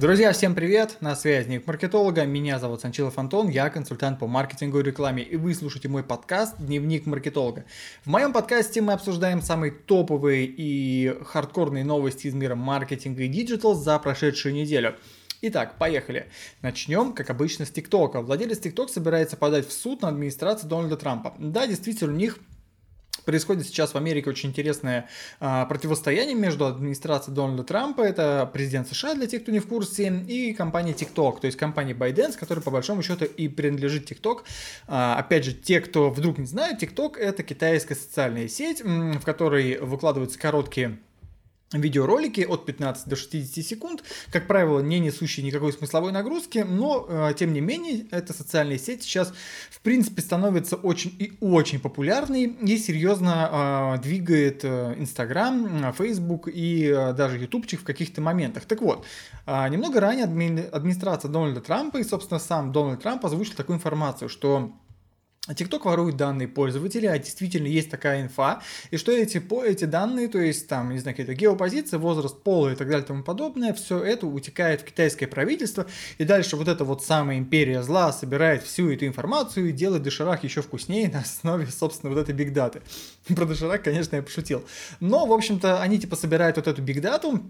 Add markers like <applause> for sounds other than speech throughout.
Друзья, всем привет! На связи Дневник маркетолога. Меня зовут Санчилов Антон, я консультант по маркетингу и рекламе, и вы слушаете мой подкаст «Дневник маркетолога». В моем подкасте мы обсуждаем самые топовые и хардкорные новости из мира маркетинга и digital за прошедшую неделю. Итак, поехали. Начнем, как обычно, с ТикТока. Владелец ТикТок собирается подать в суд на администрацию Дональда Трампа. Да, действительно, у них Происходит сейчас в Америке очень интересное а, противостояние между администрацией Дональда Трампа, это президент США, для тех, кто не в курсе, и компанией TikTok, то есть компания ByteDance, которая по большому счету и принадлежит TikTok. А, опять же, те, кто вдруг не знает, TikTok это китайская социальная сеть, в которой выкладываются короткие видеоролики от 15 до 60 секунд, как правило, не несущие никакой смысловой нагрузки, но, э, тем не менее, эта социальная сеть сейчас, в принципе, становится очень и очень популярной и серьезно э, двигает э, Инстаграм, Фейсбук и э, даже Ютубчик в каких-то моментах. Так вот, э, немного ранее адми администрация Дональда Трампа и, собственно, сам Дональд Трамп озвучил такую информацию, что TikTok ворует данные пользователей, а действительно есть такая инфа, и что эти, по, эти данные, то есть там, не знаю, какие-то геопозиция, возраст пола и так далее и тому подобное, все это утекает в китайское правительство, и дальше вот эта вот самая империя зла собирает всю эту информацию и делает доширак еще вкуснее на основе, собственно, вот этой бигдаты. <laughs> Про доширак, конечно, я пошутил. Но, в общем-то, они типа собирают вот эту бигдату,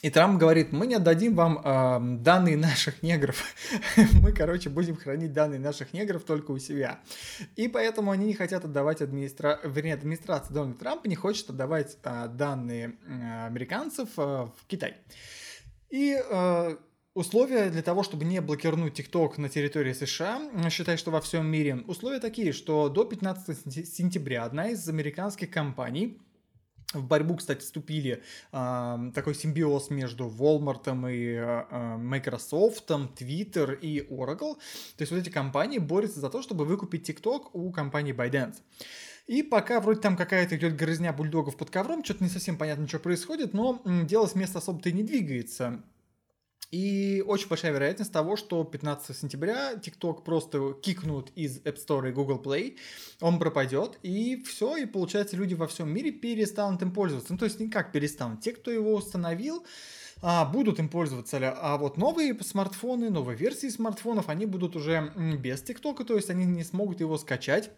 и Трамп говорит, мы не отдадим вам э, данные наших негров. <laughs> мы, короче, будем хранить данные наших негров только у себя. И поэтому они не хотят отдавать администра... вернее, администрация Дональда Трампа не хочет отдавать э, данные э, американцев э, в Китай. И э, Условия для того, чтобы не блокировать ТикТок на территории США, считай, что во всем мире, условия такие, что до 15 сентября одна из американских компаний в борьбу, кстати, вступили э, такой симбиоз между Walmart и э, Microsoft, Twitter и Oracle. То есть вот эти компании борются за то, чтобы выкупить TikTok у компании ByteDance. И пока вроде там какая-то идет грызня бульдогов под ковром, что-то не совсем понятно, что происходит, но дело с места особо-то и не двигается. И очень большая вероятность того, что 15 сентября TikTok просто кикнут из App Store и Google Play, он пропадет, и все, и получается люди во всем мире перестанут им пользоваться. Ну, то есть никак перестанут. Те, кто его установил, а, будут им пользоваться, а вот новые смартфоны, новые версии смартфонов, они будут уже без ТикТока, то есть они не смогут его скачать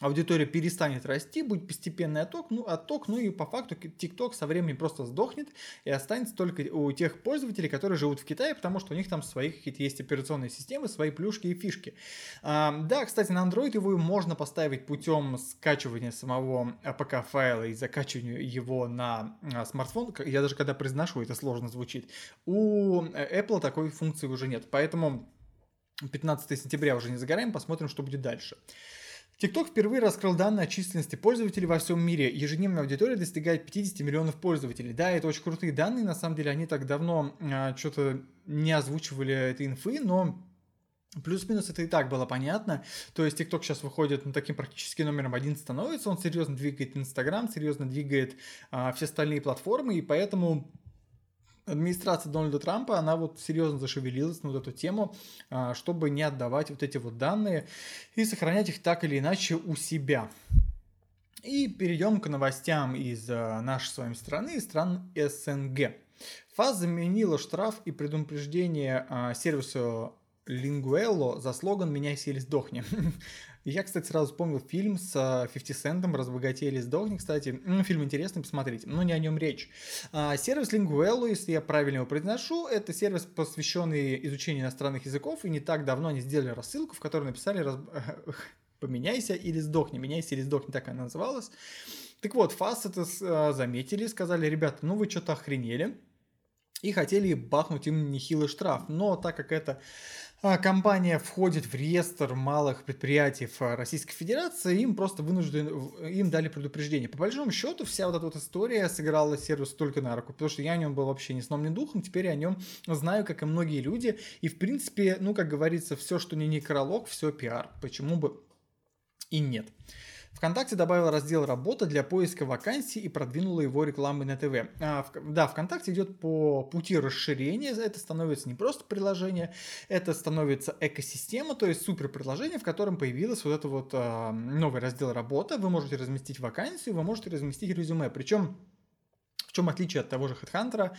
аудитория перестанет расти, будет постепенный отток, ну, отток, ну и по факту TikTok со временем просто сдохнет и останется только у тех пользователей, которые живут в Китае, потому что у них там свои какие-то есть операционные системы, свои плюшки и фишки. А, да, кстати, на Android его можно поставить путем скачивания самого APK-файла и закачивания его на а, смартфон. Я даже когда произношу, это сложно звучит. У э, Apple такой функции уже нет, поэтому 15 сентября уже не загораем, посмотрим, что будет дальше. TikTok впервые раскрыл данные о численности пользователей во всем мире. Ежедневная аудитория достигает 50 миллионов пользователей. Да, это очень крутые данные, на самом деле они так давно а, что-то не озвучивали этой инфы, но Плюс-минус это и так было понятно. То есть TikTok сейчас выходит ну, таким практически номером один становится. Он серьезно двигает Instagram, серьезно двигает а, все остальные платформы, и поэтому администрация Дональда Трампа, она вот серьезно зашевелилась на вот эту тему, а, чтобы не отдавать вот эти вот данные и сохранять их так или иначе у себя. И перейдем к новостям из а, нашей с вами страны, стран СНГ. ФАС заменила штраф и предупреждение а, сервису Лингуэлло за слоган «Меняйся или сдохни». <laughs> Я, кстати, сразу вспомнил фильм с 50 а, Центом «Разбогатей или сдохни», кстати. Фильм интересный, посмотрите, но не о нем речь. А, сервис Linguello, если я правильно его произношу, это сервис, посвященный изучению иностранных языков, и не так давно они сделали рассылку, в которой написали раз... <laughs> «Поменяйся или сдохни», «Меняйся или сдохни», так она называлась. Так вот, ФАС это а, заметили, сказали, ребята, ну вы что-то охренели, и хотели бахнуть им нехилый штраф. Но так как это компания входит в реестр малых предприятий Российской Федерации, им просто вынуждены, им дали предупреждение. По большому счету, вся вот эта вот история сыграла сервис только на руку, потому что я о нем был вообще ни сном, ни духом, теперь я о нем знаю, как и многие люди, и в принципе, ну, как говорится, все, что не некролог, все пиар, почему бы и нет. ВКонтакте добавил раздел «Работа» для поиска вакансий и продвинула его рекламой на ТВ. А, в, да, ВКонтакте идет по пути расширения, это становится не просто приложение, это становится экосистема, то есть супер приложение, в котором появилась вот это вот а, новый раздел «Работа», вы можете разместить вакансию, вы можете разместить резюме, причем чем отличие от того же HeadHunter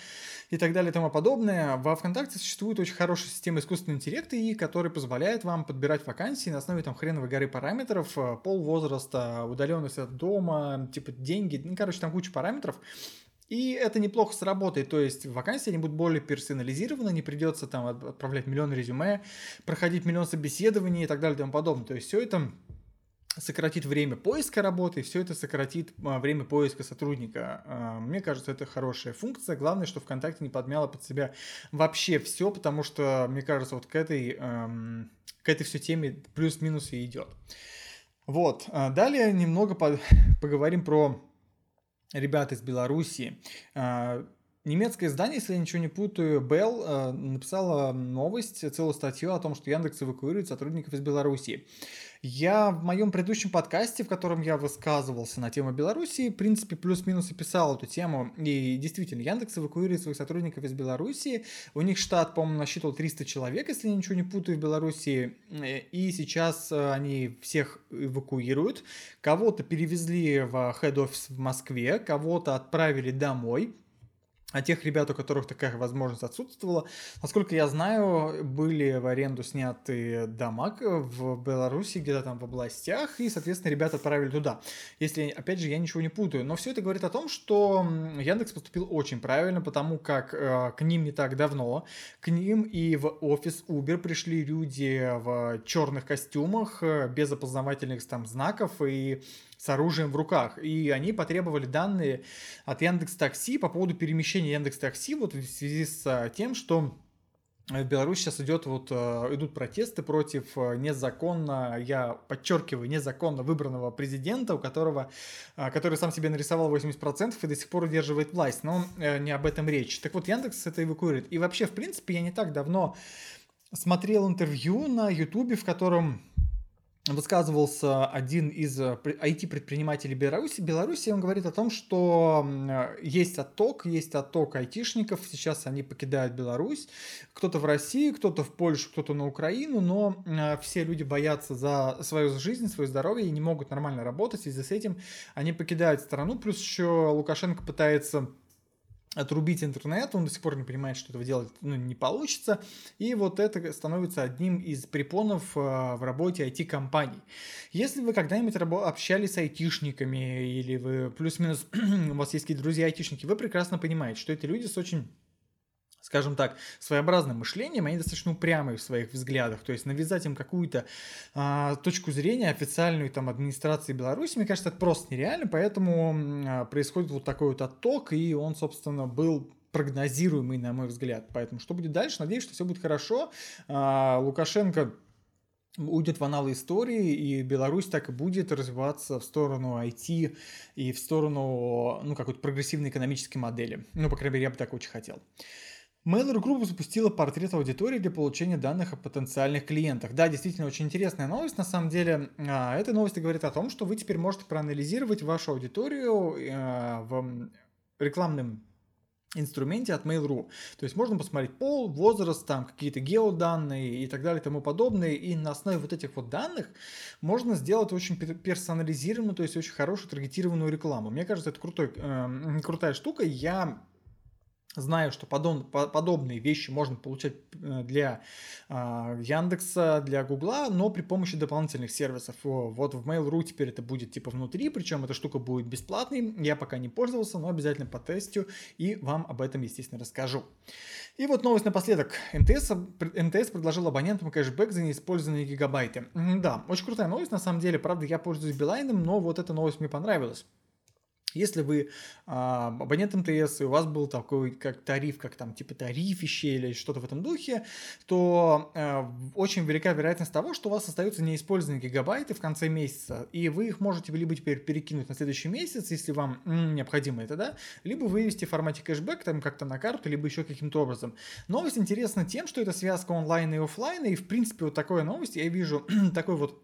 и так далее и тому подобное. Во ВКонтакте существует очень хорошая система искусственного интеллекта, и которая позволяет вам подбирать вакансии на основе там хреновой горы параметров, э, пол, возраста, удаленность от дома, типа деньги, ну, короче, там куча параметров. И это неплохо сработает, то есть вакансии они будут более персонализированы, не придется там отправлять миллион резюме, проходить миллион собеседований и так далее и тому подобное. То есть все это сократит время поиска работы, все это сократит а, время поиска сотрудника. А, мне кажется, это хорошая функция. Главное, что ВКонтакте не подмяла под себя вообще все, потому что, мне кажется, вот к этой, эм, к этой все теме плюс-минус и идет. Вот. А, далее немного <laughs> поговорим про ребят из Беларуси. Немецкое издание, если я ничего не путаю, Bell э, написала новость, целую статью о том, что Яндекс эвакуирует сотрудников из Беларуси. Я в моем предыдущем подкасте, в котором я высказывался на тему Беларуси, в принципе, плюс-минус описал эту тему. И действительно, Яндекс эвакуирует своих сотрудников из Беларуси. У них штат, по-моему, насчитывал 300 человек, если я ничего не путаю, в Беларуси. И сейчас э, они всех эвакуируют. Кого-то перевезли в хед-офис в Москве, кого-то отправили домой а тех ребят, у которых такая возможность отсутствовала, насколько я знаю, были в аренду сняты дома в Беларуси, где-то там в областях, и, соответственно, ребята отправили туда. Если, опять же, я ничего не путаю. Но все это говорит о том, что Яндекс поступил очень правильно, потому как э, к ним не так давно, к ним и в офис Uber пришли люди в черных костюмах, э, без опознавательных там знаков, и с оружием в руках. И они потребовали данные от Яндекс Такси по поводу перемещения Яндекс Такси вот в связи с а, тем, что в Беларуси сейчас идет вот, а, идут протесты против а, незаконно, я подчеркиваю, незаконно выбранного президента, у которого, который сам себе нарисовал 80% и до сих пор удерживает власть. Но э, не об этом речь. Так вот, Яндекс это эвакуирует. И вообще, в принципе, я не так давно смотрел интервью на Ютубе, в котором высказывался один из IT-предпринимателей э, Беларуси. Беларуси. Он говорит о том, что есть отток, есть отток айтишников, сейчас они покидают Беларусь, кто-то в Россию, кто-то в Польшу, кто-то на Украину, но э, все люди боятся за свою жизнь, свое здоровье и не могут нормально работать, и с этим они покидают страну, плюс еще Лукашенко пытается отрубить интернет, он до сих пор не понимает, что этого делать ну, не получится, и вот это становится одним из препонов э, в работе IT-компаний. Если вы когда-нибудь общались с айтишниками, или вы плюс-минус, <clears throat> у вас есть какие-то друзья-айтишники, вы прекрасно понимаете, что эти люди с очень скажем так, своеобразным мышлением, они достаточно упрямые в своих взглядах. То есть навязать им какую-то а, точку зрения официальную там администрации Беларуси, мне кажется, это просто нереально, поэтому а, происходит вот такой вот отток, и он, собственно, был прогнозируемый, на мой взгляд. Поэтому что будет дальше? Надеюсь, что все будет хорошо. А, Лукашенко уйдет в аналы истории, и Беларусь так и будет развиваться в сторону IT и в сторону, ну, какой-то прогрессивной экономической модели. Ну, по крайней мере, я бы так очень хотел. Mail.ru Group запустила портрет аудитории для получения данных о потенциальных клиентах. Да, действительно, очень интересная новость. На самом деле, а, эта новость говорит о том, что вы теперь можете проанализировать вашу аудиторию э, в рекламном инструменте от Mail.ru. То есть можно посмотреть пол, возраст, там какие-то геоданные и так далее и тому подобное. И на основе вот этих вот данных можно сделать очень персонализированную, то есть очень хорошую таргетированную рекламу. Мне кажется, это крутой, э, крутая штука. Я Знаю, что подоб, подобные вещи можно получать э, для э, Яндекса, для Гугла, но при помощи дополнительных сервисов. Вот в Mail.ru теперь это будет типа внутри, причем эта штука будет бесплатной. Я пока не пользовался, но обязательно потестю и вам об этом, естественно, расскажу. И вот новость напоследок. МТС, МТС предложил абонентам кэшбэк за неиспользованные гигабайты. Да, очень крутая новость на самом деле. Правда, я пользуюсь Билайном, но вот эта новость мне понравилась. Если вы а, абонент МТС, и у вас был такой как тариф, как там типа тарифище или что-то в этом духе, то а, очень велика вероятность того, что у вас остаются неиспользованные гигабайты в конце месяца, и вы их можете либо теперь перекинуть на следующий месяц, если вам м, необходимо это, да, либо вывести в формате кэшбэк там как-то на карту, либо еще каким-то образом. Новость интересна тем, что это связка онлайн и офлайн, и в принципе вот такая новость я вижу <clears throat> такой вот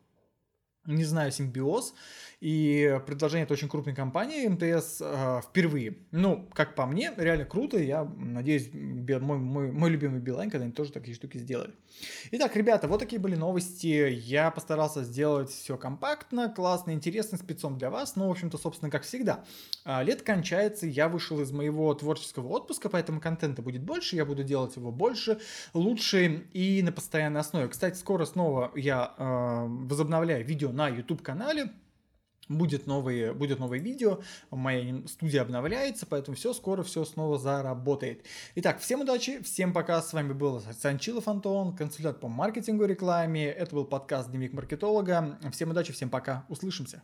не знаю, симбиоз, и предложение это очень крупной компании МТС э, впервые. Ну, как по мне, реально круто, я надеюсь, мой, мой, мой любимый Билайн когда-нибудь тоже такие штуки сделали. Итак, ребята, вот такие были новости, я постарался сделать все компактно, классно, интересно, спецом для вас, ну, в общем-то, собственно, как всегда. А, лет кончается, я вышел из моего творческого отпуска, поэтому контента будет больше, я буду делать его больше, лучше и на постоянной основе. Кстати, скоро снова я э, возобновляю видео на YouTube-канале. Будет новые, будет новое видео, моя студия обновляется, поэтому все скоро, все снова заработает. Итак, всем удачи, всем пока, с вами был Санчилов Антон, консультант по маркетингу и рекламе, это был подкаст Дневник маркетолога, всем удачи, всем пока, услышимся.